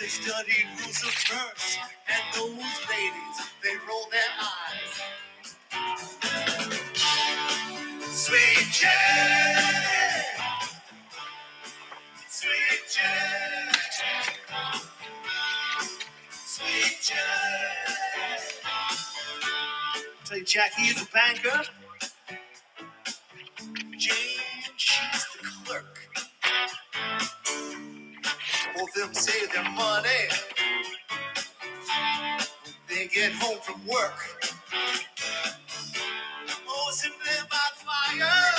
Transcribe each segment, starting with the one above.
They studied rules of verse, and those ladies they roll their eyes. Sweet Jane, sweet Jane, sweet Jane. You, Jackie is a banker. Them save their money they get home from work. Oh, there by the fire.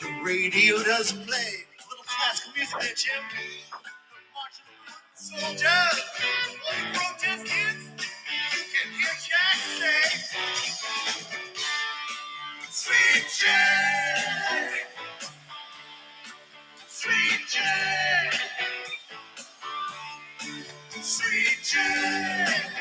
The radio does play a little classical music there, Jim. The soldiers, all you protest kids, you can hear Jack say, Sweet Jane. Sweet Jane, Sweet Jane.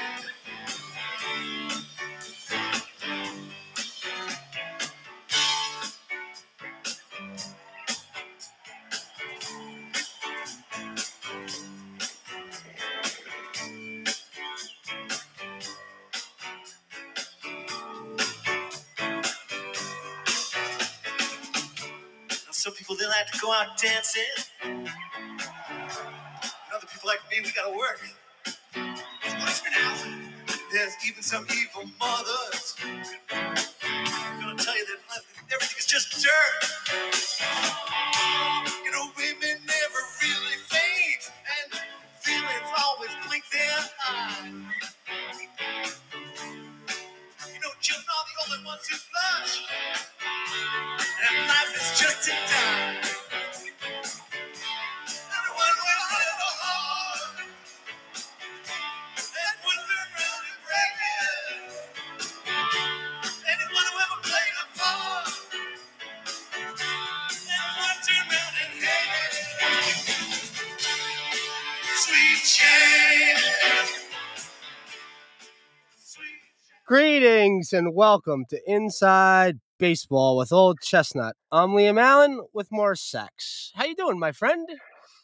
Like to go out dancing. And other people like me, we gotta work. There's even some evil mothers. I'm gonna tell you that everything is just dirt. Greetings and welcome to Inside Baseball with Old Chestnut. I'm Liam Allen with more sex. How you doing, my friend?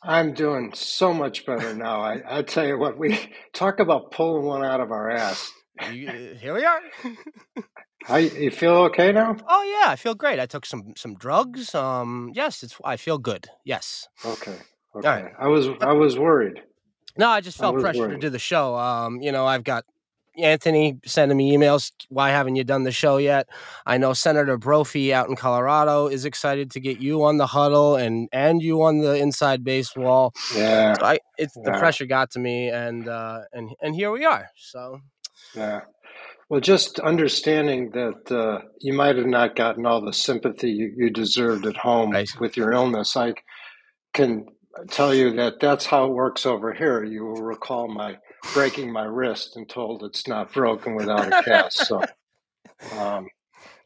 I'm doing so much better now. I, I tell you what, we talk about pulling one out of our ass. You, uh, here we are. How you, you feel okay now? oh yeah, I feel great. I took some some drugs. Um, yes, it's I feel good. Yes. Okay. Okay. right. I was I was worried. No, I just felt was pressure to do the show. Um, you know, I've got Anthony sending me emails. Why haven't you done the show yet? I know Senator Brophy out in Colorado is excited to get you on the huddle and and you on the inside baseball. Yeah. So I, it's the pressure got to me, and uh, and and here we are. So Yeah. Well, just understanding that uh, you might have not gotten all the sympathy you, you deserved at home Right. with your illness. I can tell you that that's how it works over here. You will recall my breaking my wrist and told it's not broken without a cast. So, um,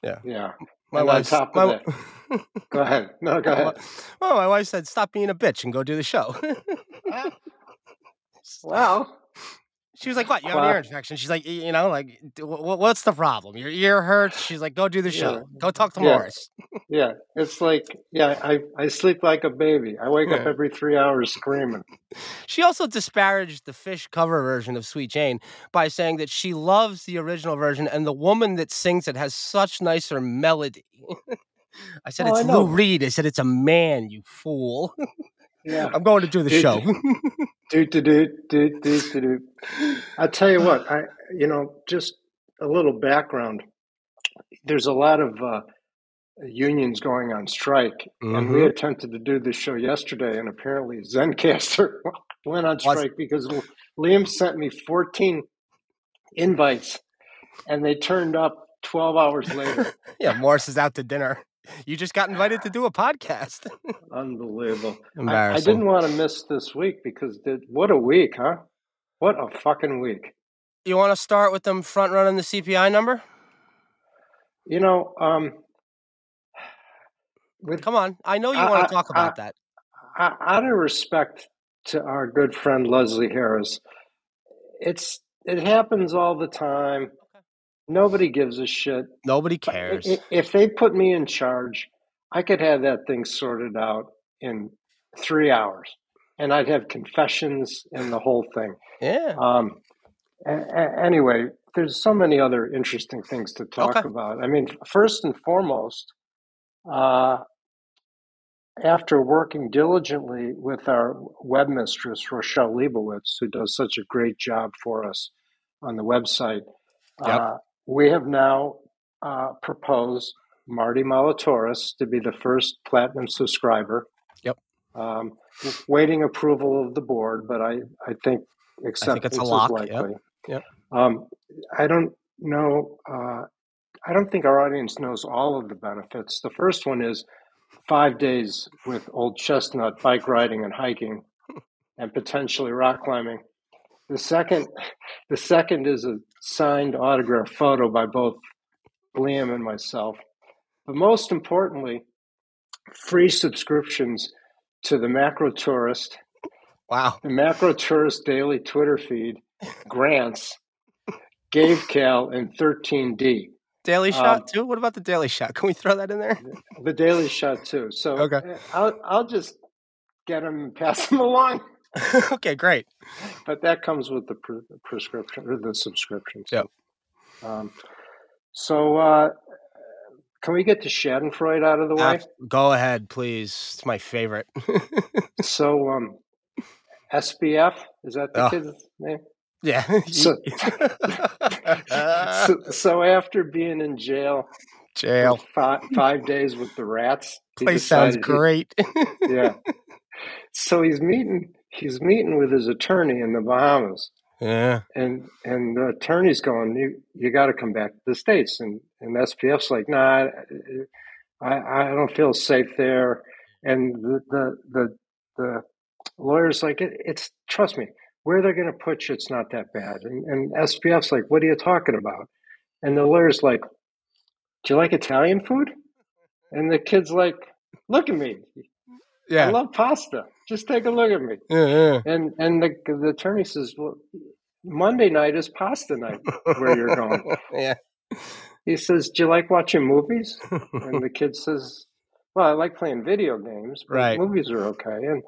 Yeah. yeah. my And on wife, top my, of Go ahead. No, go ahead. well, my wife said, "Stop being a bitch and go do the show." Well, she was like, "What? You have an ear infection?" She's like, "You know, like, d- wh- wh- what's the problem? Your ear hurts." She's like, "Go do the show. Yeah. Go talk to Yeah. Morris." yeah, it's like, yeah, I, I sleep like a baby. I wake up every three hours screaming. She also disparaged the Fish cover version of Sweet Jane by saying that she loves the original version and the woman that sings it has such nicer melody. I said, Oh, "It's know. Lou Reed." I said, "It's a man, you fool." Yeah. I'm going to do the Dude, show. Do do do do do do do. I tell you what, I you know just a little background. There's a lot of uh, unions going on strike, and we Mhm. attempted to do this show yesterday, and apparently Zencastr went on Was- strike because Liam sent me 14 invites, and they turned up 12 hours later. yeah, Morris is out to dinner. You just got invited to do a podcast. Unbelievable. I, I didn't want to miss this week because what a week, huh? What a fucking week. You want to start with them front running the CPI number? You know, um, with Come on, I know you I- want to talk about that. out of respect to our good friend Leslie Harris, it's it happens all the time. Nobody gives a shit. Nobody cares. If they put me in charge, I could have that thing sorted out in three hours, and I'd have confessions and the whole thing. yeah. Um, anyway, there's so many other interesting things to talk Okay. about. I mean, first and foremost, uh, after working diligently with our webmistress, Rochelle Leibowitz, who does such a great job for us on the website, Yep. uh, we have now uh, proposed Marty Malatoris to be the first platinum subscriber. Yep. Um, waiting approval of the board, but I, I think acceptance it's a is lock, yep. likely. Yep. Um, I don't know. Uh, I don't think our audience knows all of the benefits. The first one is five days with Old Chestnut bike riding and hiking, and potentially rock climbing. The second, the second is a signed autograph photo by both Liam and myself. But most importantly, free subscriptions to the Macro Tourist, Wow. the Macro Tourist daily Twitter feed, Grant's, Gave Cal, and 13D. Daily Um, shot too. What about the daily shot? Can we throw that in there? The Daily Shot too. So Okay. uh, I'll I'll just get them and pass them along. okay, great. But that comes with the pre- prescription or the subscription. Yep. Um, so uh, can we get the Schadenfreude out of the way? Ab- Go ahead, please. It's my favorite. So um, SBF is that the Ugh. kid's name? yeah. So- so, so after being in jail Jail. five, five days with the rats, Place sounds decided he- great. yeah. So he's meeting he's meeting with his attorney in the Bahamas, yeah. and and the attorney's going, you you got to come back to the states, and and SBF's like, nah, I I don't feel safe there, and the the the, the lawyer's like, it, it's trust me, where they're going to put you, it's not that bad, and and SBF's like, what are you talking about? And the lawyer's like, do you like Italian food? And the kid's like, look at me. Yeah, I love pasta. Just take a look at me. Yeah, yeah. And and the, the attorney says, well, Monday night is pasta night where you're going. yeah. He says, do you like watching movies? And the kid says, well, I like playing video games, but Right. movies are okay. And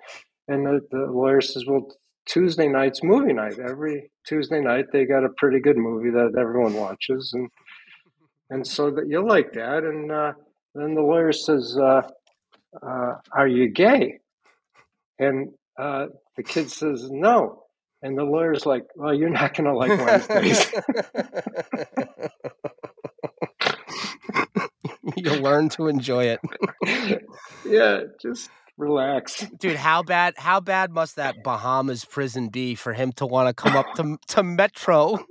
and the, the lawyer says, well, Tuesday night's movie night. Every Tuesday night they got a pretty good movie that everyone watches, and and so that you'll like that. And uh, then the lawyer says, uh, uh, "Are you gay?" And uh, the kid says, "No." And the lawyer's like, "Well, you're not going to like Wednesdays." You'll learn to enjoy it. yeah, just relax. Dude, how bad how bad must that Bahamas prison be for him to want to come up to to Metro?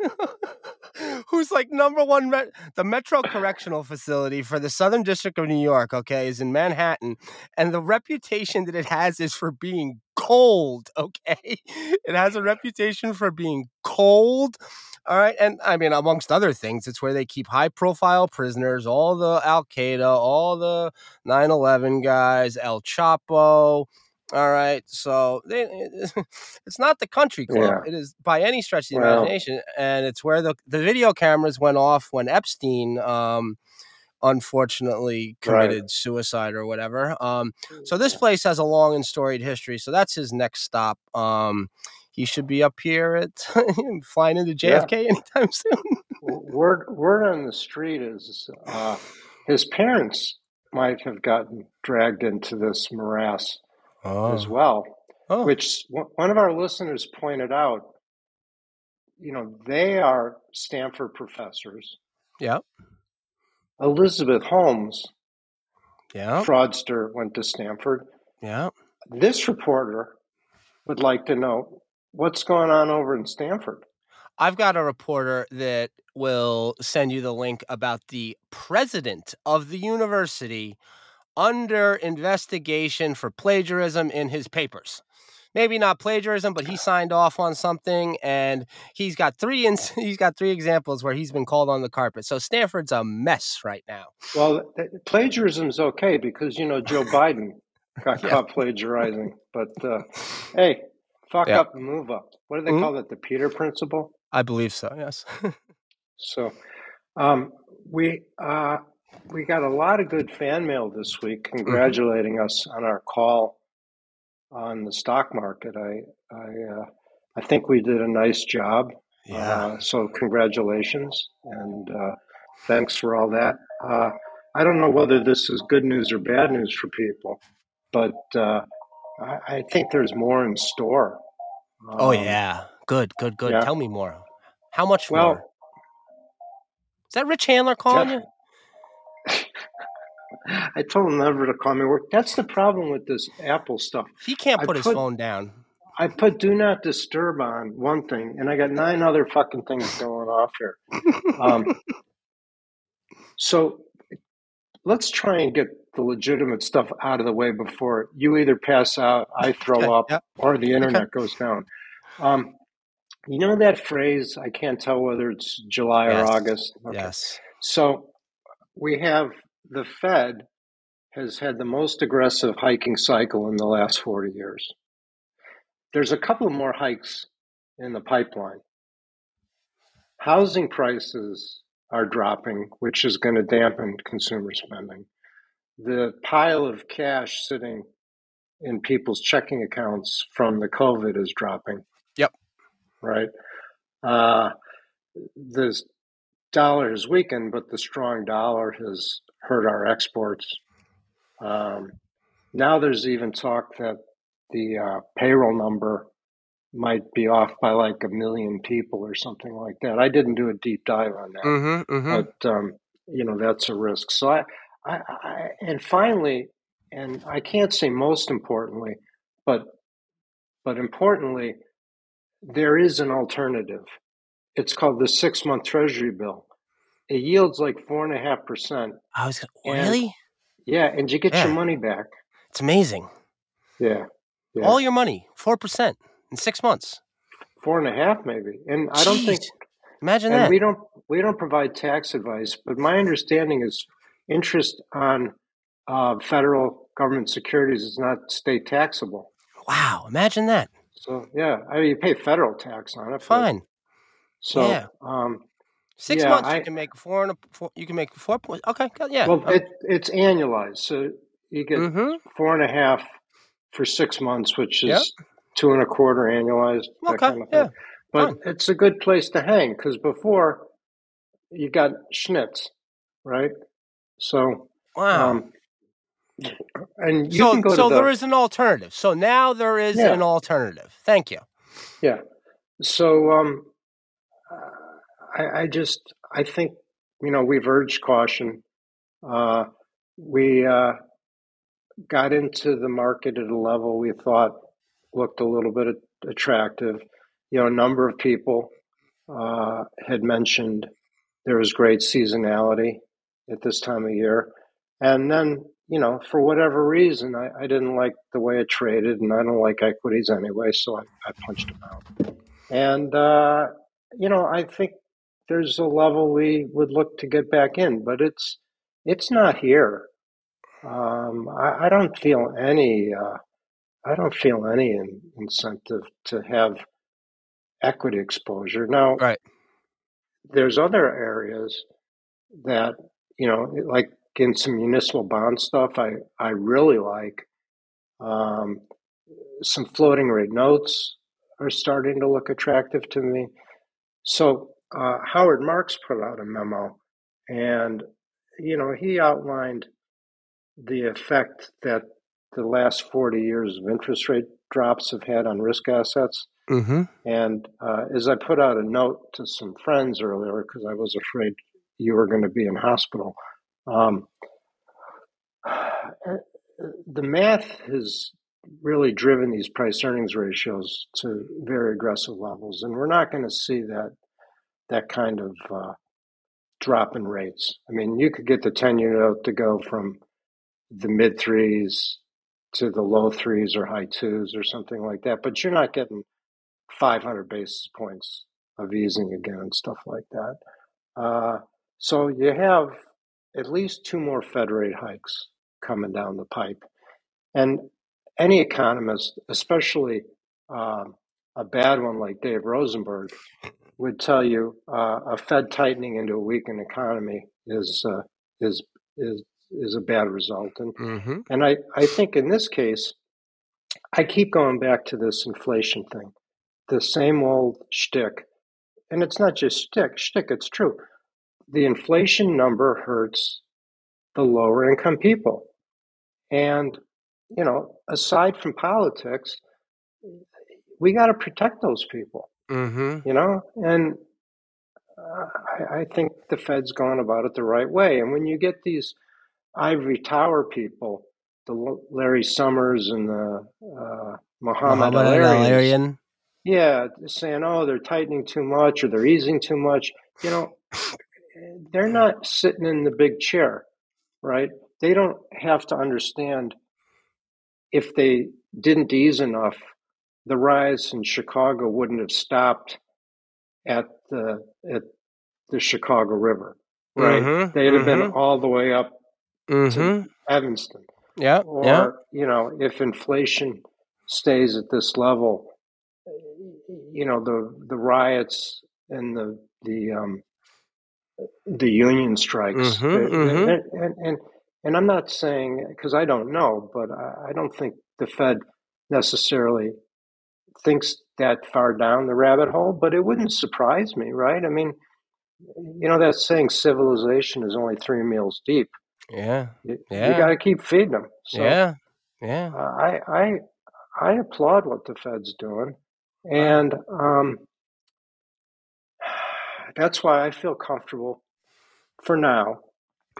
Who's like number one met- the Metro Correctional Facility for the Southern District of New York, okay, is in Manhattan, and the reputation that it has is for being cold, okay? It has a reputation for being cold. All right, and I mean amongst other things, it's where they keep high profile prisoners, all the Al Qaeda, all the 9/11 guys, El Chapo. All right, so they, it's not the country club. It is by any stretch of the imagination, and it's where the the video cameras went off when Epstein, um, unfortunately, Right. committed suicide or whatever. Um, so this place has a long and storied history. So that's his next stop. Um, he should be up here at flying into Yeah. JFK anytime soon. word word on the street is uh, his parents might have gotten dragged into this morass as ah. well. Oh. which one one of our listeners pointed out. You know, they are Stanford professors. Yep. Elizabeth Holmes, Yeah. fraudster, went to Stanford. Yeah. This reporter would like to know what's going on over in Stanford. I've got a reporter that will send you the link about the president of the university under investigation for plagiarism in his papers. maybe not plagiarism, but he signed off on something, and he's got three ins- he's got three examples where he's been called on the carpet. So Stanford's a mess right now. Well, plagiarism's okay because you know Joe Biden got yeah. caught plagiarizing, but uh, hey, fuck yeah. up and move up. What do they mm-hmm. call that? The Peter Principle. I believe so. Yes. so, um, we uh, we got a lot of good fan mail this week, mm-hmm. congratulating mm-hmm. us on our call on the stock market. I I uh, I think we did a nice job. Yeah. Uh, so congratulations and uh, thanks for all that. Uh, I don't know whether this is good news or bad news for people, but uh, I, I, think there's more in store. oh um, yeah, good, good, good. Yeah. Tell me more. How much well, more? Is that Rich Handler calling you? I told him never to call me work. That's the problem with this Apple stuff. He can't put, put his phone down. I put do not disturb on one thing, and I got nine other fucking things going off here. Um, so let's try and get the legitimate stuff out of the way before you either pass out, I throw up, yep. or the internet goes down. Um, you know that phrase? I can't tell whether it's July yes. or August. Okay. Yes. So we have the Fed has had the most aggressive hiking cycle in the last 40 years. There's a couple more hikes in the pipeline. Housing prices are dropping, which is going to dampen consumer spending. The pile of cash sitting in people's checking accounts from the COVID is dropping. Yep. Right. Uh, the dollar has weakened, but the strong dollar has hurt our exports. Um, now there's even talk that the uh, payroll number might be off by like a million people or something like that. I didn't do a deep dive on that, mm-hmm, mm-hmm. but um, you know that's a risk. So I, I, I, and finally, and I can't say most importantly, but but importantly, there is an alternative. It's called the six month Treasury bill. It yields like four and a half percent. I was really, yeah, and you get yeah. your money back. It's amazing. Yeah, yeah. all your money, four percent in six months. Four and a half, maybe. And Jeez. I don't think. Imagine that. We don't we don't provide tax advice, but my understanding is interest on uh, federal government securities is not state taxable. Wow! Imagine that. So yeah, I mean, you pay federal tax on it. Fine. So yeah. um, Six yeah, months I, you can make four and a four, you can make four points. Okay, yeah. Well, it, it's annualized, so you get mm-hmm. four and a half for six months, which is yep. two and a quarter annualized. Okay, kind of yeah. But Fine. it's a good place to hang because before you got schnitz, right? So wow. Um, and you so, can go so the, there is an alternative. So now there is yeah. an alternative. Thank you. Yeah. So um, I, I just I think you know we've urged caution. Uh, we uh, got into the market at a level we thought looked a little bit attractive. You know, a number of people uh, had mentioned there was great seasonality at this time of year, and then you know for whatever reason I, I didn't like the way it traded, and I don't like equities anyway, so I, I punched them out. And uh, you know, I think there's a level we would look to get back in, but it's it's not here. Um, I, I, don't feel any. Uh, I don't feel any in, incentive to have equity exposure. Now, right. there's other areas that you know, like in some municipal bond stuff, I I really like. Um, some floating rate notes are starting to look attractive to me. So uh, Howard Marks put out a memo, and you know he outlined the effect that the last 40 years of interest rate drops have had on risk assets. Mm-hmm. And uh, as I put out a note to some friends earlier, because I was afraid you were going to be in hospital, um, the math has really driven these price earnings ratios to very aggressive levels. And we're not going to see that that kind of uh, drop in rates. I mean, you could get the 10 year note to go from the mid threes to the low threes or high twos or something like that. But you're not getting 500 basis points of easing again and stuff like that. Uh, so you have at least two more Fed rate hikes coming down the pipe. And any economist, especially um, a bad one like Dave Rosenberg, would tell you uh, a Fed tightening into a weakened economy is uh, is is is a bad result. And Mm-hmm. and I, I think in this case, I keep going back to this inflation thing, the same old shtick. And it's not just shtick, shtick, it's true. The inflation number hurts the lower income people. And, you know, aside from politics, we got to protect those people, Mm-hmm. you know? And uh, I, I think the Fed's gone about it the right way. And when you get these ivory tower people, the Larry Summers and the uh, Muhammad Muhammad yeah, saying, oh, they're tightening too much or they're easing too much. You know, they're not sitting in the big chair, right? They don't have to understand if they didn't ease enough, the rise in Chicago wouldn't have stopped at the at the Chicago River, right? Mhm, They'd have been mhm. all the way up Mm-hmm. to Evanston. Yeah. Or, yeah. you know, if inflation stays at this level, you know, the the riots and the the um, the union strikes, Mhm, they- mhm. they- and, and and I'm not saying because I don't know, but I, I don't think the Fed necessarily thinks that far down the rabbit hole. But it wouldn't surprise me, right? I mean, you know that saying, "Civilization is only three meals deep." Yeah. You, Yeah. got to keep feeding them. So, yeah. Yeah. uh, I I I applaud what the Fed's doing, and um, that's why I feel comfortable for now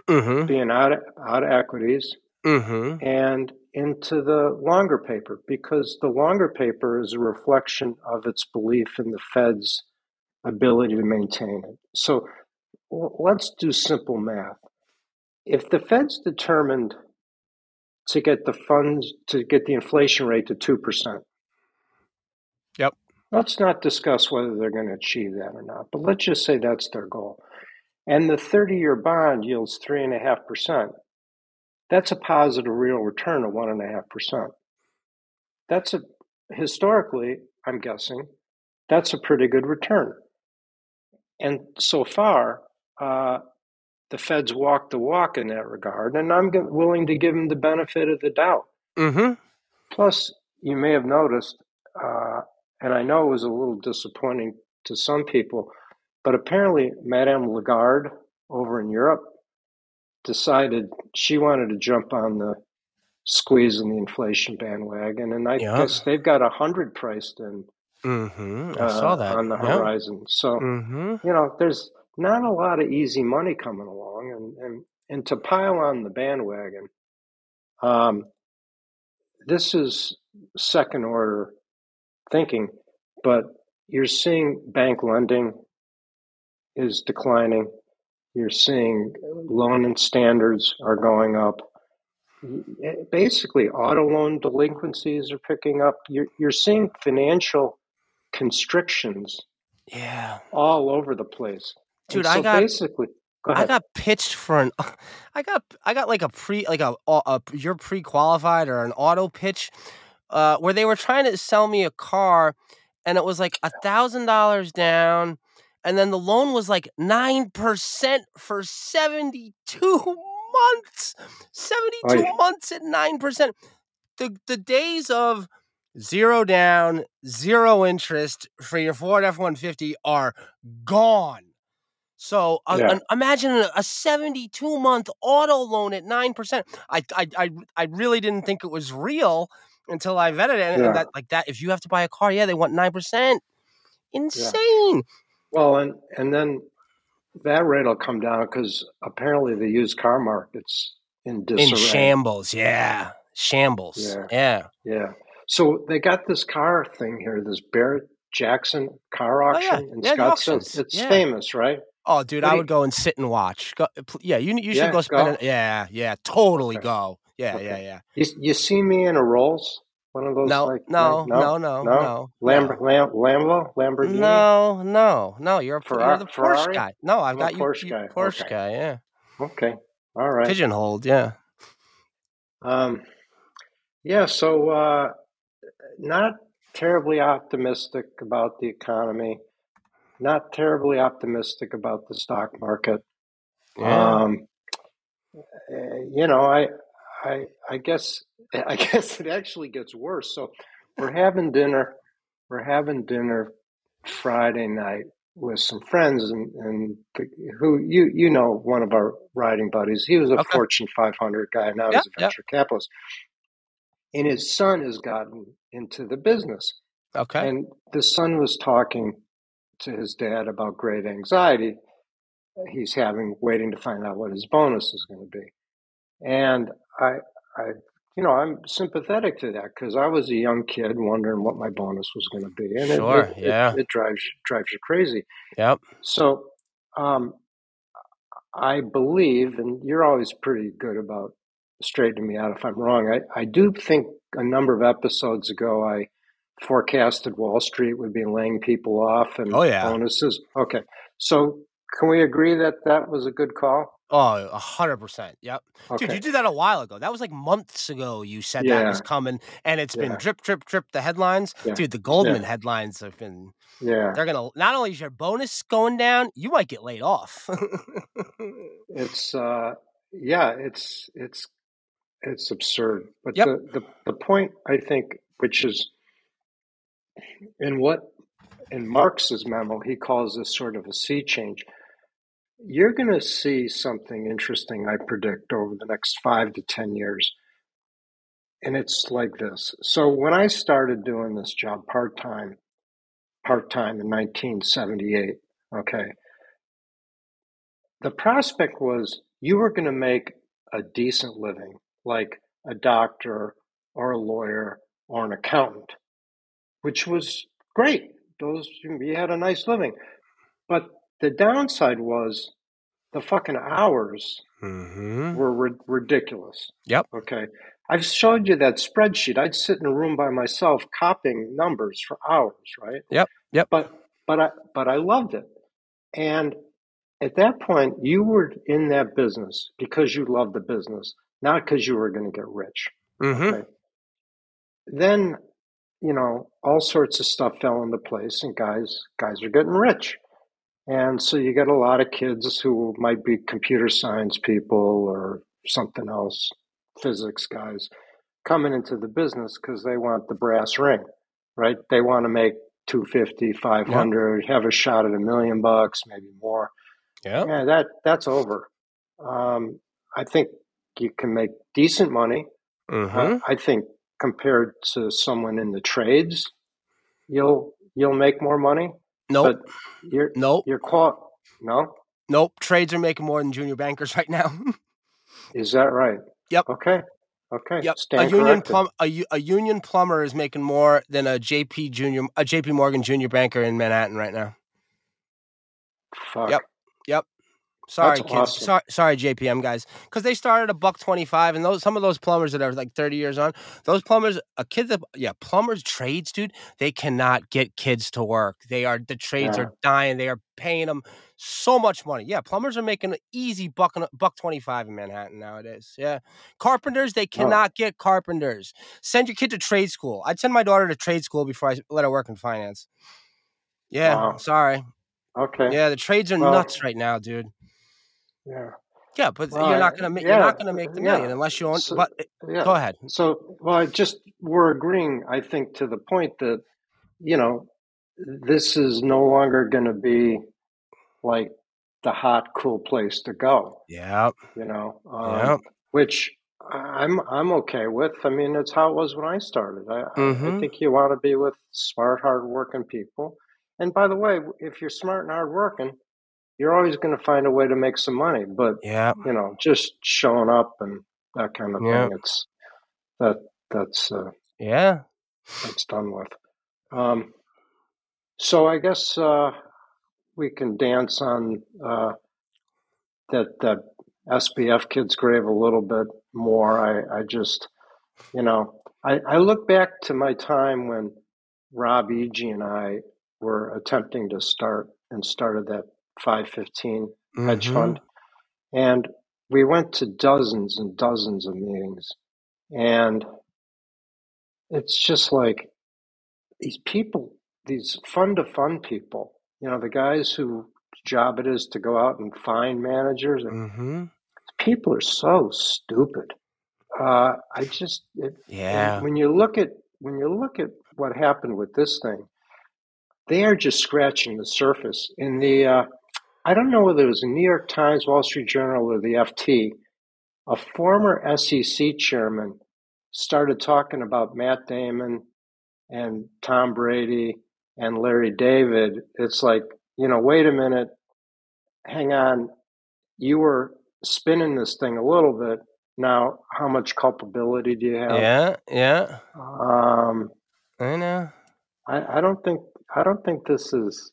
Mm-hmm. being out of, out of equities Mm-hmm. and into the longer paper because the longer paper is a reflection of its belief in the Fed's ability to maintain it. So let's do simple math. If the Fed's determined to get the funds to get the inflation rate to 2%. Yep. Let's not discuss whether they're going to achieve that or not, but let's just say that's their goal. And the 30 year bond yields 3.5%. That's a positive real return of 1.5%. That's a, historically, I'm guessing, that's a pretty good return. And so far, uh, the Fed's walked the walk in that regard, and I'm willing to give them the benefit of the doubt. Mm-hmm. Plus, you may have noticed, uh, and I know it was a little disappointing to some people, but apparently Madame Lagarde over in Europe decided she wanted to jump on the squeeze in the inflation bandwagon, and I Yeah. guess they've got a hundred priced in Mm-hmm. I uh, saw that. on the Yeah. horizon. So Mm-hmm. you know, there's not a lot of easy money coming along, and and and to pile on the bandwagon, um, this is second order thinking, but you're seeing bank lending is declining. You're seeing loan and standards are going up. Basically, auto loan delinquencies are picking up. You're, you're seeing financial constrictions Yeah. all over the place. Dude, I got- basically, go I got pitched for an I got I got like a pre like a, a, a you're pre-qualified or an auto pitch uh where they were trying to sell me a car and it was like a thousand dollars down and then the loan was like nine percent for 72 months 72 Oy. months at nine percent the the days of zero down zero interest for your Ford F-150 are gone so uh, Yeah. an- imagine a, a 72 month auto loan at 9%. I, I, I, I really didn't think it was real until I vetted it. Yeah. and that, like that, if you have to buy a car, yeah, they want 9%. Insane. Well, and and then that rate will come down because apparently the used car market's in disarray. In shambles. Yeah. Shambles. Yeah. Yeah. Yeah. So they got this car thing here, this Barrett Jackson car Oh, auction yeah. in Yeah, Scottsdale. It's Yeah. famous, right? Oh, dude, What I would go and sit and watch. Go, yeah, you you should go spend go. it. Yeah, yeah, totally Okay. go. Yeah, Okay. yeah, yeah. You, you see me in a Rolls? One of those No, like no, like- no, no, no, Lam- no. Lam- Lambo, Lamborghini. No, no, no. You're a, Ferra- you're the Porsche Ferrari? guy. No, I've I'm got you. Porsche you guy. Porsche Okay. guy. Yeah. Okay. All right. Pigeonholed. Yeah. Um, yeah. So uh, not terribly optimistic about the economy. Not terribly optimistic about the stock market. Yeah. Um, eh, you know, I, I, I guess, I guess it actually gets worse. So we're having dinner. We're having dinner Friday night with some friends, and, and the, who you you know one of our riding buddies. He was a Okay. Fortune 500 guy. Now Yeah, he's a yeah. venture capitalist, and his son has gotten into the business. okay. And the son was talking to his dad about great anxiety he's having, waiting to find out what his bonus is going to be. And I, I, you know, I'm sympathetic to that because I was a young kid wondering what my bonus was going to be, and it- Sure, it, it, yeah. it, drives drives you crazy. Yep. So, um, I believe, and you're always pretty good about straightening me out if I'm wrong. I, I do think a number of episodes ago I forecasted Wall Street would be laying people off and Oh, yeah. bonuses. Okay, so can we agree that that was a good call? Oh, a hundred percent. Yep. Okay, Dude, you did that a while ago. That was like months ago. You said that was coming, and it's been drip, drip, drip. The headlines, Yeah. dude. The Goldman headlines have been. yeah, They're gonna. Not only is your bonus going down, you might get laid off. it's uh, yeah, it's it's it's absurd. But Yep. the, the the point I think, which is in what in Marks's memo, he calls this sort of a sea change. You're going to see something interesting, I predict, over the next five to 10 years. And it's like this. So when I started doing this job part time, part time in 1978, okay, the prospect was you were going to make a decent living, like a doctor or a lawyer or an accountant, which was great. Those you had a nice living, but the downside was the fucking hours mm-hmm. were ri- ridiculous. Yep. Okay. I've showed you that spreadsheet. I'd sit in a room by myself copying numbers for hours, right? Yep, yep. But but I but I loved it. And at that point you were in that business because you loved the business, not because you were going to get rich. Mm-hmm. Okay. Then, you know, all sorts of stuff fell into place and guys guys are getting rich. And so you get a lot of kids who might be computer science people or something else, physics guys, coming into the business because they want the brass ring, right? They want to make 250, 500, have a shot at a million bucks, maybe more. Yeah. Yeah, that that's over. Um, I think you can make decent money. Mm-hmm. Uh, I think compared to someone in the trades, you'll you'll make more money. Nope. But you're Nope. you're qual no? Nope. Trades are making more than junior bankers right now. Is that right? Yep. Okay. Okay. Yep. A union corrected. a, a union plumber is making more than a JP junior a JP Morgan junior banker in Manhattan right now. Fuck. Yep. Yep. Sorry, That's kids. awesome. Sorry, sorry, JPM guys, because they started a buck twenty five, and those some of those plumbers that are like thirty years on, those plumbers, a kid that yeah, plumbers trades, dude, they cannot get kids to work. They are the trades Yeah. are dying. They are paying them so much money. Yeah, plumbers are making an easy buck buck twenty five in Manhattan nowadays. Yeah, carpenters they oh. cannot get carpenters. Send your kid to trade school. I'd send my daughter to trade school before I let her work in finance. Yeah, Wow. sorry. Okay. Yeah, the trades are Well- nuts right now, dude. Yeah. Yeah, but Well, you're not gonna make yeah, you're not gonna make the yeah. million unless you own. So- but Yeah. go ahead. So, well, I just we're agreeing. I think to the point that you know this is no longer going to be like the hot, cool place to go. Yeah, You know, um, yeah, which I'm I'm okay with. I mean, it's how it was when I started. I, I- I think you want to be with smart, hardworking people. And by the way, if you're smart and hardworking, you're always going to find a way to make some money. But yeah. you know, just showing up and that kind of Yeah. thing, it's that that's uh, Yeah. that's done with. Um, so I guess uh, we can dance on uh, that that SBF Kids Grave a little bit more. I, I just, you know, I, I look back to my time when Rob Eg and I were attempting to start and started that 515 hedge Mhm. fund. And we went to dozens and dozens of meetings. And it's just like these people, these fund to fund people, you know, the guys whose job it is to go out and find managers. And Mm-hmm. people are so stupid. Uh, I just, it, Yeah. when you look at when you look at what happened with this thing, they are just scratching the surface. In the, uh, I don't know whether it was the New York Times, Wall Street Journal, or the FT, a former SEC chairman started talking about Matt Damon and Tom Brady and Larry David. It's like, you know, wait a minute, hang on, you were spinning this thing a little bit. Now, how much culpability do you have? Yeah. Yeah. Um, I know. I, I don't think I don't think this is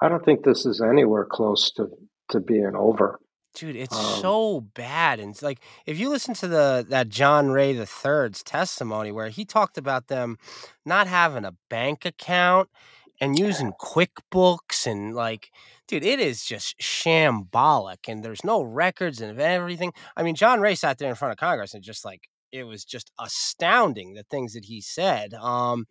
I don't think this is anywhere close to, to being over. Dude, it's Um, so bad. And it's like if you listen to the that John Ray the Third's testimony where he talked about them not having a bank account and using QuickBooks and like dude, it is just shambolic and there's no records and everything. I mean, John Ray sat there in front of Congress and just like it was just astounding the things that he said. Um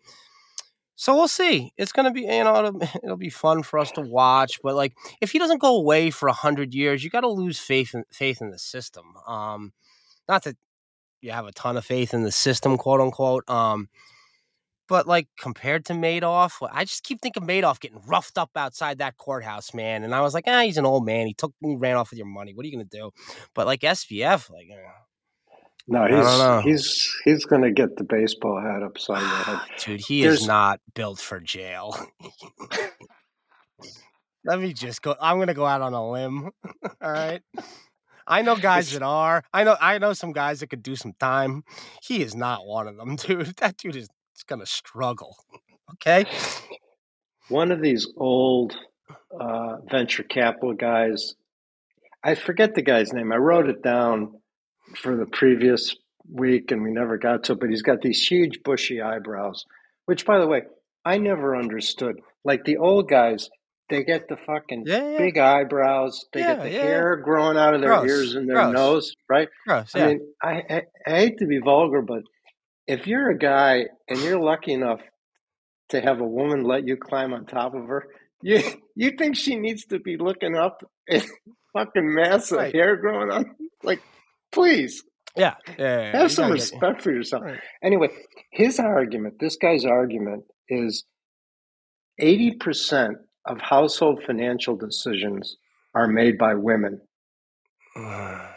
so we'll see. It's gonna be, you know, it'll, it'll be fun for us to watch. But like, if he doesn't go away for hundred years, you got to lose faith in faith in the system. Um, not that you have a ton of faith in the system, quote unquote. Um, but like compared to Madoff, I just keep thinking Madoff getting roughed up outside that courthouse, man. And I was like, ah, he's an old man. He took, he ran off with your money. What are you gonna do? But like SBF, like, eh, no, he's he's he's going to get the baseball hat upside the head. dude, he is not built for jail. Let me just go. I'm gonna go out on a limb. All right. I know guys that are. I know. I know some guys that could do some time. He is not one of them, dude. That dude is is gonna struggle. Okay. One of these old uh, venture capital guys, I forget the guy's name. I wrote it down for the previous week and we never got to it, but he's got these huge bushy eyebrows, which, by the way, I never understood. Like the old guys, they get the fucking Yeah, yeah. big eyebrows, they Yeah, get the hair growing out of their Gross, ears and their gross. nose, right? Gross. I mean, I, I, I hate to be vulgar, but if you're a guy and you're lucky enough to have a woman let you climb on top of her, you you think she needs to be looking up at fucking mass of Right. hair growing on? Like, please yeah. Yeah. yeah, yeah. have some get- respect for yourself. Right. Anyway, his argument, this guy's argument is 80% of household financial decisions are made by women.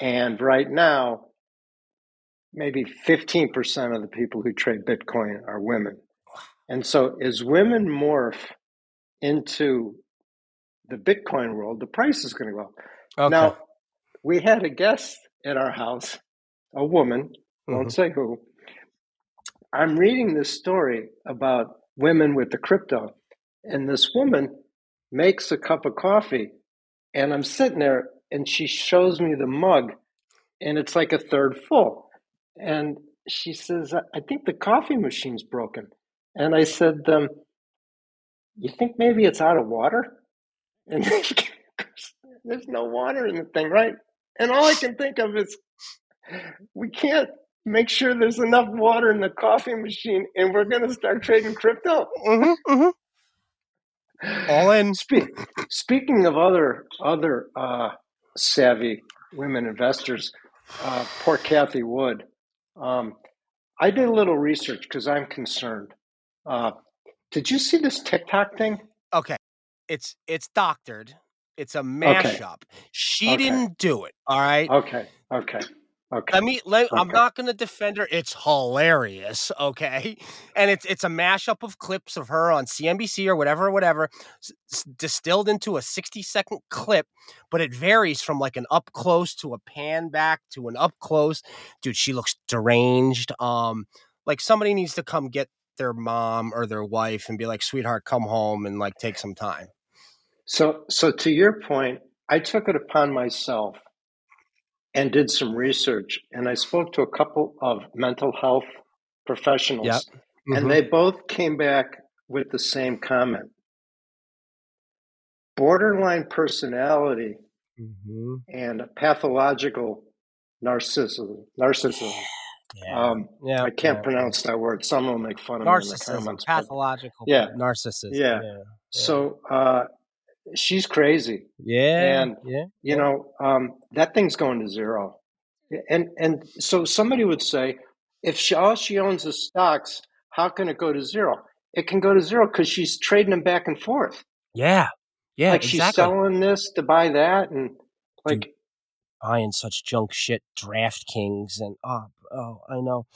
And right now, maybe 15% of the people who trade Bitcoin are women. And so as women morph into the Bitcoin world, the price is going to go up. Okay. Now, we had a guest at our house, a woman, won't Mhm. say who. I'm reading this story about women with the crypto, and this woman makes a cup of coffee, and I'm sitting there, and she shows me the mug, and it's like a third full. And she says, I I think the coffee machine's broken. And I said, um, You think maybe it's out of water? And there's no water in the thing, right? And all I can think of is, we can't make sure there's enough water in the coffee machine, and we're going to start trading crypto. Mhm, mhm. All in. Speak, speaking of other other uh, savvy women investors, uh, poor Cathie Wood. Um, I did a little research because I'm concerned. Uh, did you see this TikTok thing? Okay. It's it's doctored. It's a mashup. She Okay. didn't do it. All right. Okay, okay, okay. Let me. Let, I'm not going to defend her. It's hilarious, okay? And it's it's a mashup of clips of her on CNBC or whatever, whatever, s- distilled into a 60 second clip. But it varies from like an up close to a pan back to an up close. Dude, she looks deranged. Um, like somebody needs to come get their mom or their wife and be like, "Sweetheart, come home and like take some time." So, so to your point, I took it upon myself and did some research, and I spoke to a couple of mental health professionals, Yep. Mhm. and they both came back with the same comment. Borderline personality Mhm. and pathological narcissism. Narcissism. Yeah. Um, yeah. I can't yeah. pronounce that word. Someone will make fun of me in the narcissism, comments. pathological Yeah. narcissism. Yeah. yeah. So uh, she's crazy. Yeah. And- yeah. You know, um, that thing's going to zero. And and so somebody would say, if she, all she owns is stocks, how can it go to zero? It can go to zero because she's trading them back and forth. Yeah. Yeah. like she's selling this to buy that, and like buying such junk shit, DraftKings, and oh, oh, I know,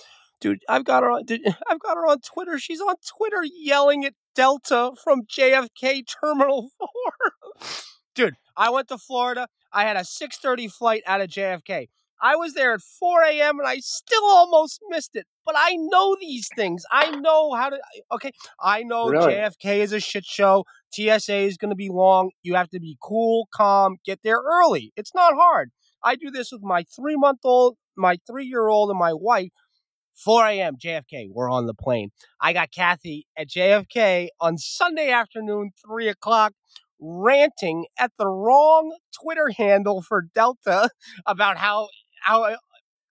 dude. I've got her on. Dude, I've got her on Twitter. She's on Twitter yelling at Delta from JFK Terminal Four. dude, I went to Florida. I had a six thirty flight out of JFK. I was there at 4 a.m. and I still almost missed it. But I know these things. I know how to. Okay, I know Really? JFK is a shit show. TSA is going to be long. You have to be cool, calm, get there early. It's not hard. I do this with my three month old, my three year old, and my wife. 4 a.m. JFK. We're on the plane. I got Cathie at JFK on Sunday afternoon, 3 o'clock, ranting at the wrong Twitter handle for Delta about how how uh,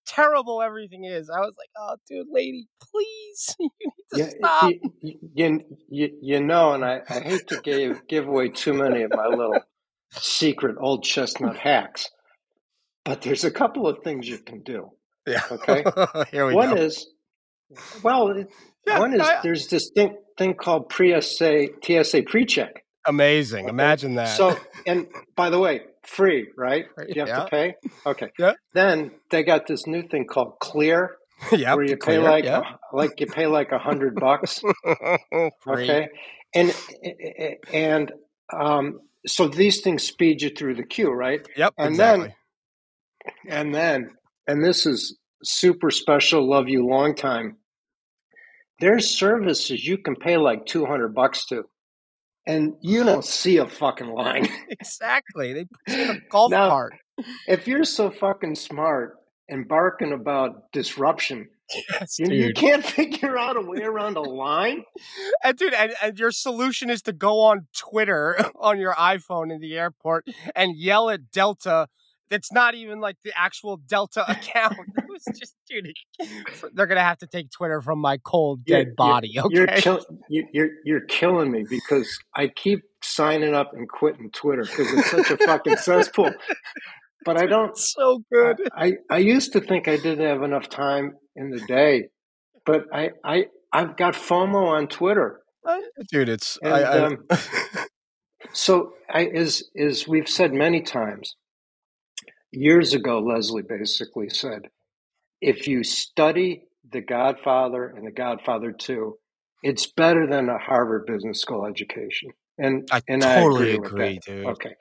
terrible everything is. I was like, oh, dude, lady, please, you need to Yeah, stop. You, you, you, you know, and I, I hate to give, give away too many of my little secret old chestnut hacks, but there's a couple of things you can do. Yeah. Okay. Here we One go. is, well, Yeah, one is I- there's this thing, thing called pre-SA, TSA pre-check. amazing. Okay. Imagine that. So, and by the way, free, right? You have yeah. to pay? Okay. Yeah. Then they got this new thing called Clear, where you clear, pay like, yep. like you pay like a hundred bucks. Okay and and um so these things speed you through the queue right Yep. And exactly. and then and this is super special love you long time there's services you can pay like 200 bucks to and you don't see a fucking line exactly. They put you in a golf Now- cart. if you're so fucking smart and barking about disruption Yes, you, you can't figure out a way around a line And dude, and, and your solution is to go on Twitter on your iPhone in the airport and yell at Delta. That's not even like the actual Delta account. It was just, dude. They're gonna have to take Twitter from my cold You're- dead body. You're, Okay. you're, kill, you, you're you're killing me because I keep signing up and quitting Twitter because it's such a fucking cesspool. But I don't. so good. I, I used to think I didn't have enough time in the day, but I I I've got FOMO on Twitter. dude, it's And, I, I, um, So I as as we've said many times, years ago, Leslie basically said, if you study The Godfather and The Godfather Two, it's better than a Harvard Business School education. And I and totally I agree, agree, dude. Okay,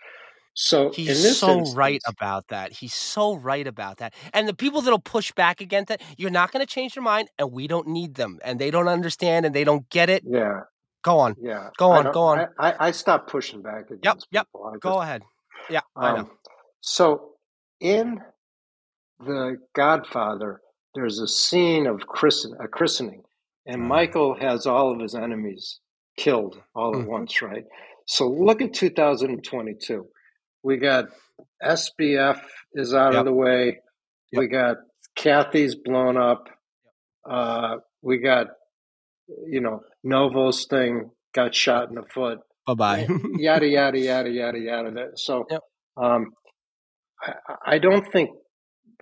so in He's so instance, right about that. He's so right about that. And the people that'll push back against that, you're not going to change their mind, and we don't need them, and they don't understand, and they don't get it. yeah, Go on, yeah. Go on, go on. I, I, I stopped pushing back against yep. I go ahead. Yeah, I know. Um, so in the Godfather, there's a scene of christen- a christening, and Mhm. Michael has all of his enemies killed all at Mhm. once, right? So look at 2022. We got SBF is out Yep. of the way. Yep. We got Cathie's blown up. Uh, we got, you know, Novo's thing got shot in the foot Bye bye. yada yada yada yada yada. So, Yep. um, I, I don't think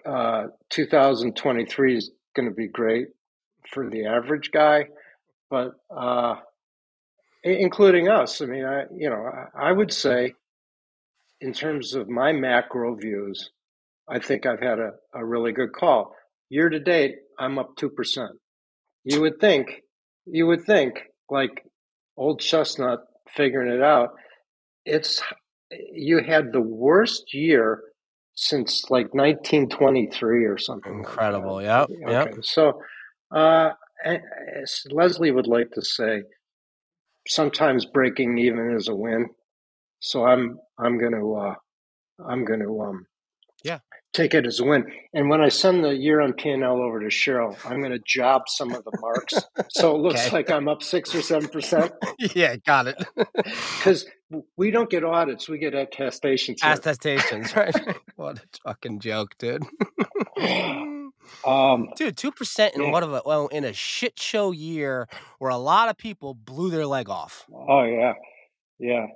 uh, 2023 is going to be great for the average guy, but uh, including us. I mean, I you know, I, I would say, in terms of my macro views, I think I've had a, a really good call. Year to date, I'm up two percent. You would think, you would think, like old chestnut figuring it out. It's you had the worst year since like 1923 or something. like. Incredible. Yep. Yep. Okay, so uh, as Leslie would like to say, sometimes breaking even is a win. So I'm I'm going to uh, I'm going to um Yeah. Take it as a win. And when I send the year on P and L over to Cheryl, I'm going to job some of the marks, so it looks Okay. like I'm up six or seven percent. yeah, got it. Because we don't get audits, we get attestations. Attestations, right? what a fucking joke, dude. Um, Dude, two percent in Yeah. what of a well in a shit show year where a lot of people blew their leg off. oh yeah, yeah.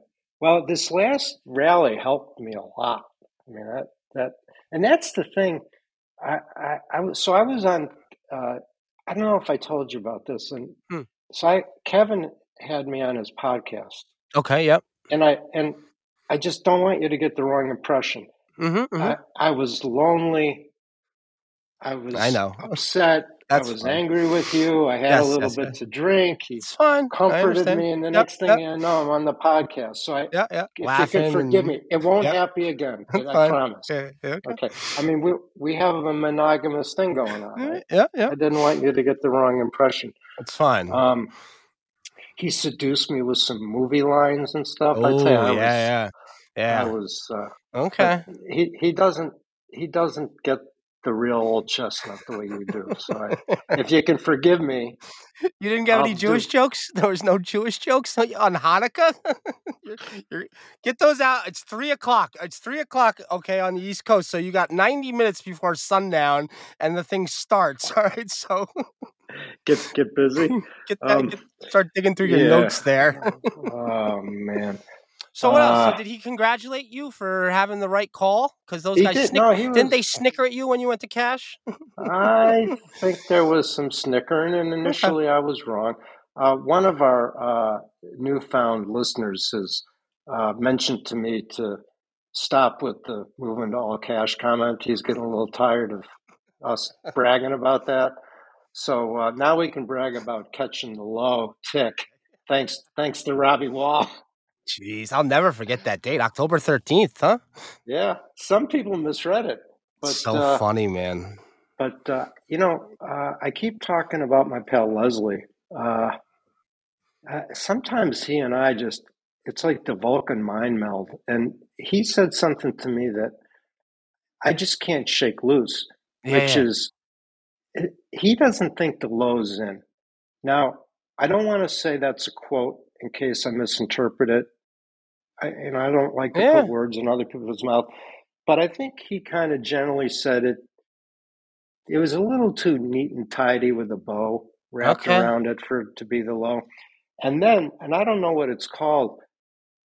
Well, this last rally helped me a lot. I mean that that, and that's the thing. I I, I was so I was on. Uh, I don't know if I told you about this, and Hmm. so I Kevin had me on his podcast, Okay, yep. and I and I just don't want you to get the wrong impression. Mm-hmm, I, I was lonely. I was I know. upset. That's I was fine. angry with you. I had Yes, a little yes, bit yes. to drink. He It's fine. I comforted me, and the Yep, next thing yep. I know, I'm on the podcast. So I, Yeah, yeah. if you Laughing. can forgive and- me, it won't Yep. happen again. I promise. Yeah, yeah, okay. Okay. I mean, we we have a monogamous thing going on. Yeah, Right? yeah, yeah. I didn't want you to get the wrong impression. It's fine. Um, he seduced me with some movie lines and stuff. I oh, tell you, I yeah, was, yeah, I yeah. was. Uh, Okay. he he doesn't he doesn't get the real old chestnut the way you do. So I, if you can forgive me, You didn't get any I'll do- Jewish jokes? There was no Jewish jokes on Hanukkah? You're- you're- get those out. It's three o'clock. It's three o'clock, okay, on the East Coast. So you got 90 minutes before sundown and the thing starts. All right. So get get busy. get that, Um, get, start digging through your yeah. notes there. oh man, So what else? Uh, So did he congratulate you for having the right call? Because those guys did. snick- No, he was. didn't they snicker at you when you went to cash? I think there was some snickering, and initially I was wrong. Uh, one of our uh, newfound listeners has uh, mentioned to me to stop with the moving to all cash comment. He's getting a little tired of us bragging about that. So uh, now we can brag about catching the low tick. Thanks, thanks to Robbie Wall. Jeez, I'll never forget that date, October 13th, huh? Yeah, some people misread it, but so uh, funny, man. But uh, you know, uh, I keep talking about my pal Leslie. Uh, uh, sometimes he and I just—it's like the Vulcan mind meld. And he said something to me that I just can't shake loose, Yeah, which yeah. is he doesn't think the low's in. Now, I don't want to say that's a quote in case I misinterpret it. I, and I don't like to Yeah. put words in other people's mouth, but I think he kind of generally said it. It was a little too neat and tidy with a bow wrapped Okay. around it for it to be the low. And then, and I don't know what it's called,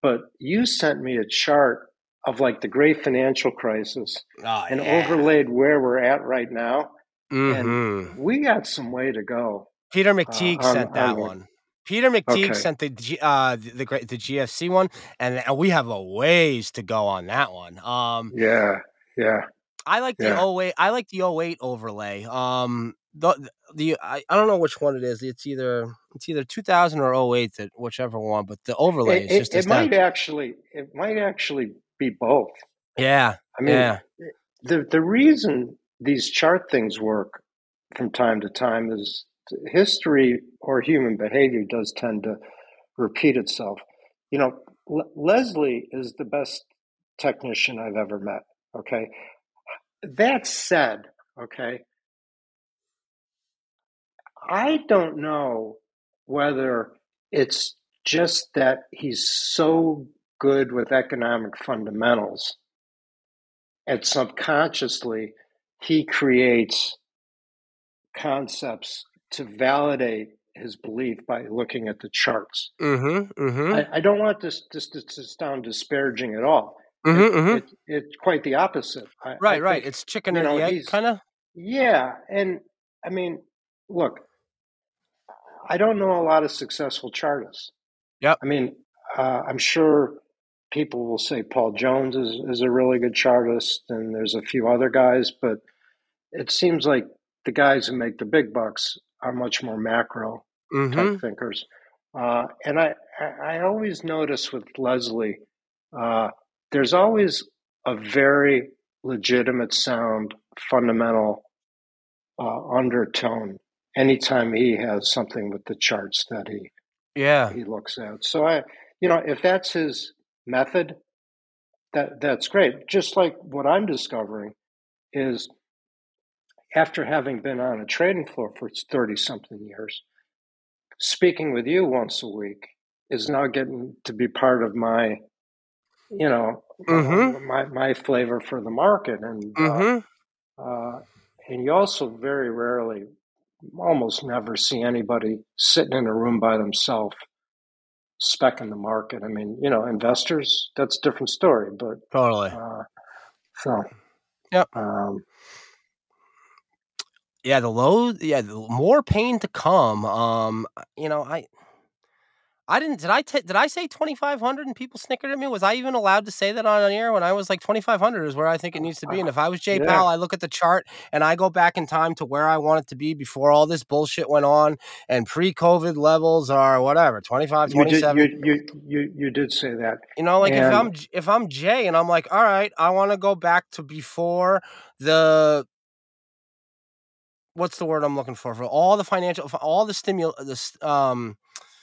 but you sent me a chart of like the great financial crisis Oh, and yeah. overlaid where we're at right now. Mhm. We got some way to go. Peter McTeague on- sent that on one. Peter McTeague Okay. sent the G, uh the, the great the GFC one, and, we have a ways to go on that one. Um, Yeah, yeah. I like the Yeah. 08, I like the 08 overlay. Um, the the I, I don't know which one it is. It's either it's either 2000 or 08, that whichever one. But the overlay It, is just it, it might actually, it might actually be both. yeah, I mean, yeah, the the reason these chart things work from time to time is history or human behavior does tend to repeat itself. You know, Le- Leslie is the best technician I've ever met. Okay. That said, okay, I don't know whether it's just that he's so good with economic fundamentals and subconsciously he creates concepts to validate his belief by looking at the charts. mm-hmm, mm-hmm, I, I don't want this, this to sound disparaging at all. mm-hmm, It- mm-hmm. it- it's quite the opposite. I, I right, right. It's chicken and know, egg, kind of. yeah, and I mean, look, I don't know a lot of successful chartists. Yeah, I mean, uh, I'm sure people will say Paul Jones is, is a really good chartist, and there's a few other guys, but it seems like the guys who make the big bucks are much more macro Mm-hmm. type thinkers. Uh, and I, I, always notice with Leslie, uh, there's always a very legitimate sound, fundamental uh, undertone anytime he has something with the charts that he, Yeah. he looks at. So I, you know, if that's his method, that that's great. Just like what I'm discovering is after having been on a trading floor for 30 something years, speaking with you once a week is now getting to be part of my, you know, Mhm. uh, my, my flavor for the market. And, uh, Mm-hmm. uh, and you also very rarely, almost never see anybody sitting in a room by themselves specking the market. I mean, you know, investors, that's a different story, but, Totally. uh, so, Yep. um, Yeah, the low. Yeah, the more pain to come. Um, you know, I. I didn't. Did I? T- did I say twenty five hundred and people snickered at me? Was I even allowed to say that on air when I was like twenty five hundred is where I think it needs to be? And if I was Jay Yeah. Powell, I look at the chart and I go back in time to where I want it to be before all this bullshit went on, and pre COVID levels are whatever 25, you did, you, you, you, you did say that. You know, like if I'm if I'm Jay and I'm like, all right, I want to go back to before the what's the word I'm looking for for all the financial for all the stimul the um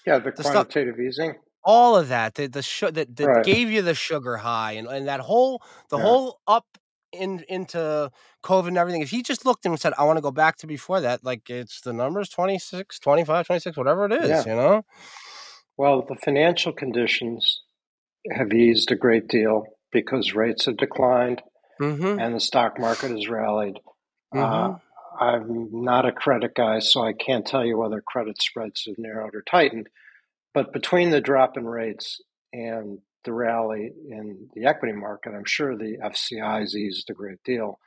Yeah, the The stuff- quantitative easing. all of that the the sh- that, that Right. gave you the sugar high and, and that whole the Yeah. whole up in into COVID and everything. If he just looked and said, I want to go back to before that, like it's the numbers 26, 25, 26, whatever it is, Yeah. you know? Well, the financial conditions have eased a great deal because rates have declined Mm-hmm. and the stock market has rallied. Mhm. Uh, I'm not a credit guy, so I can't tell you whether credit spreads have narrowed or tightened. But between the drop in rates and the rally in the equity market, I'm sure the FCI's eased a great deal.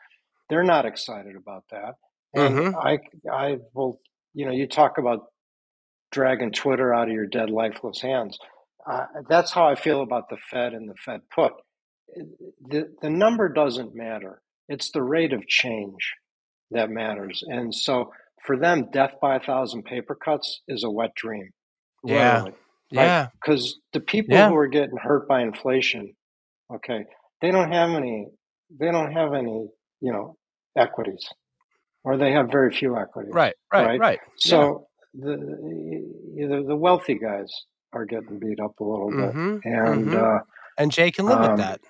They're not excited about that. And Mhm. I, I will, you know, you talk about dragging Twitter out of your dead, lifeless hands. Uh, that's how I feel about the Fed and the Fed put. The, the number doesn't matter. It's the rate of change that matters. And so for them, death by a thousand paper cuts is a wet dream. Yeah. literally. Yeah. Because the people Yeah. who are getting hurt by inflation, okay, they don't have any, they don't have any, you know, equities, or they have very few equities. Right, right, Right. right. So the, the the wealthy guys are getting beat up a little bit, hmm and mhm. uh, And Jay can live um, with that.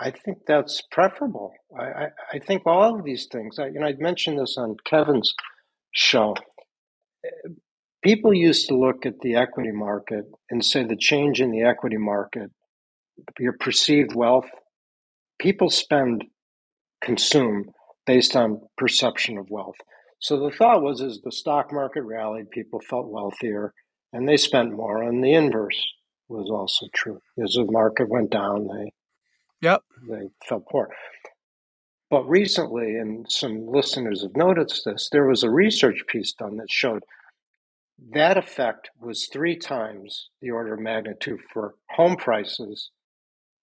I think that's preferable. I, I, I think all of these things. I, you know, I'd mentioned this on Kevin's show. People used to look at the equity market and say the change in the equity market, your perceived wealth. People spend, consume based on perception of wealth. So the thought was, as the stock market rallied, people felt wealthier, and they spent more. And the inverse was also true. As the market went down, they Yep. they felt poor. But recently, and some listeners have noticed this, there was a research piece done that showed that effect was three times the order of magnitude for home prices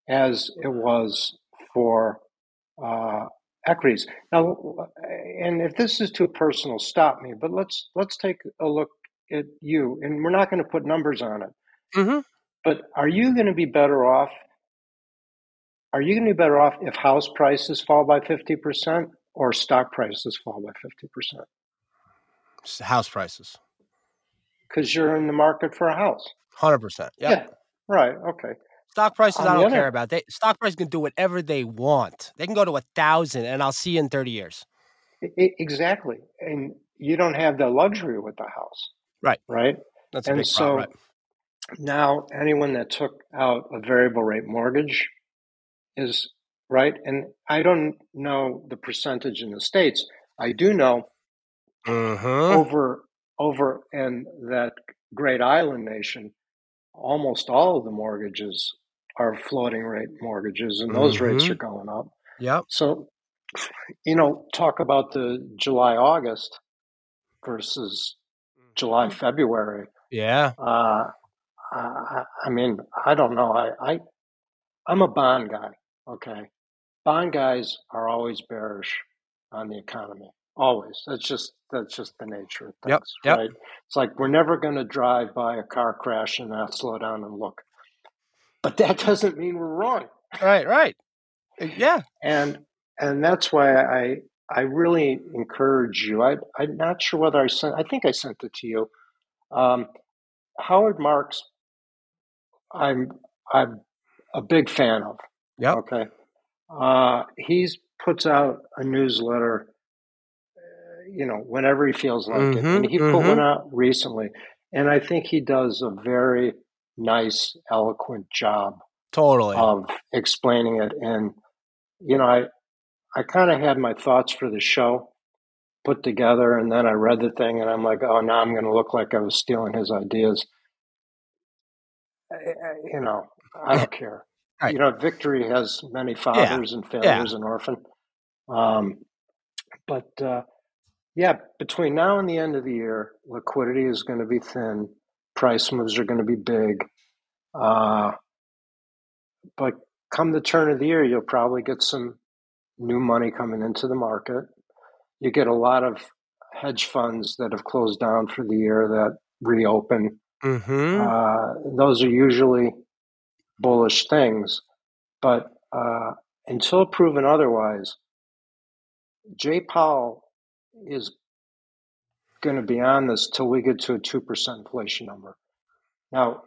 as it was for uh, equities. Now, and if this is too personal, stop me. But let's let's take a look at you, and we're not going to put numbers on it. hmm But are you going to be better off? Are you going to be better off if house prices fall by 50% or stock prices fall by 50%? House prices, Because you're in the market for a house. hundred percent. Yep. Yeah. Right. Okay. Stock prices, On I don't other- care about. They stock prices can do whatever they want. They can go to a thousand, and I'll see you in thirty years. I- I- exactly. And you don't have the luxury with the house. Right. Right. That's a And big so problem. Right? now anyone that took out a variable rate mortgage is right. And I don't know the percentage in the States. I do know Mm-hmm. over over in that great island nation, almost all of the mortgages are floating rate mortgages, and those rates Mhm. are going up. Yep. So, you know, talk about the July August versus July February. Yeah. Uh, I, I mean, I don't know. I, I I'm a bond guy. Okay, bond guys are always bearish on the economy. Always. That's just that's just the nature of things, Yep, yep. right? It's like we're never going to drive by a car crash and not slow down and look. But that doesn't mean we're wrong. Right. Right. Yeah. And and that's why I I really encourage you. I I'm not sure whether I sent. I think I sent it to you. Um, Howard Marks. I'm I'm a big fan of. Yep. Okay. Uh, he's puts out a newsletter, uh, you know, whenever he feels like it, and Mm-hmm. he put one Mm-hmm. out recently, and I think he does a very nice, eloquent job Totally. of explaining it. And you know, I I kind of had my thoughts for the show put together, and then I read the thing, and I'm like, oh, now I'm going to look like I was stealing his ideas. I, I- you know, I don't care. Right. You know, victory has many fathers, and failure is an orphan. Um, but uh, yeah, between now and the end of the year, liquidity is going to be thin. Price moves are going to be big. Uh, but come the turn of the year, you'll probably get some new money coming into the market. You get a lot of hedge funds that have closed down for the year that reopen. Mm-hmm. Uh, those are usually bullish things, but uh, until proven otherwise, Jay Powell is going to be on this till we get to a 2% inflation number. Now,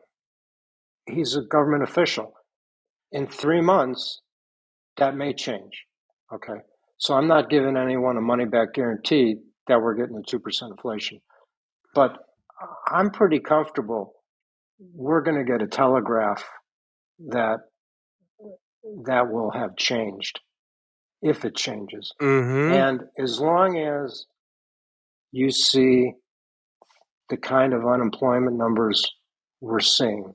he's a government official. In three months, that may change. Okay. So I'm not giving anyone a money back guarantee that we're getting a 2% inflation. But I'm pretty comfortable we're going to get a telegraph that that will have changed if it changes. Mm-hmm. And as long as you see the kind of unemployment numbers we're seeing,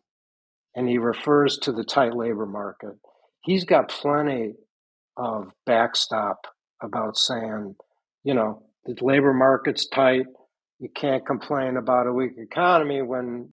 and he refers to the tight labor market, he's got plenty of backstop about saying, you know, the labor market's tight. You can't complain about a weak economy when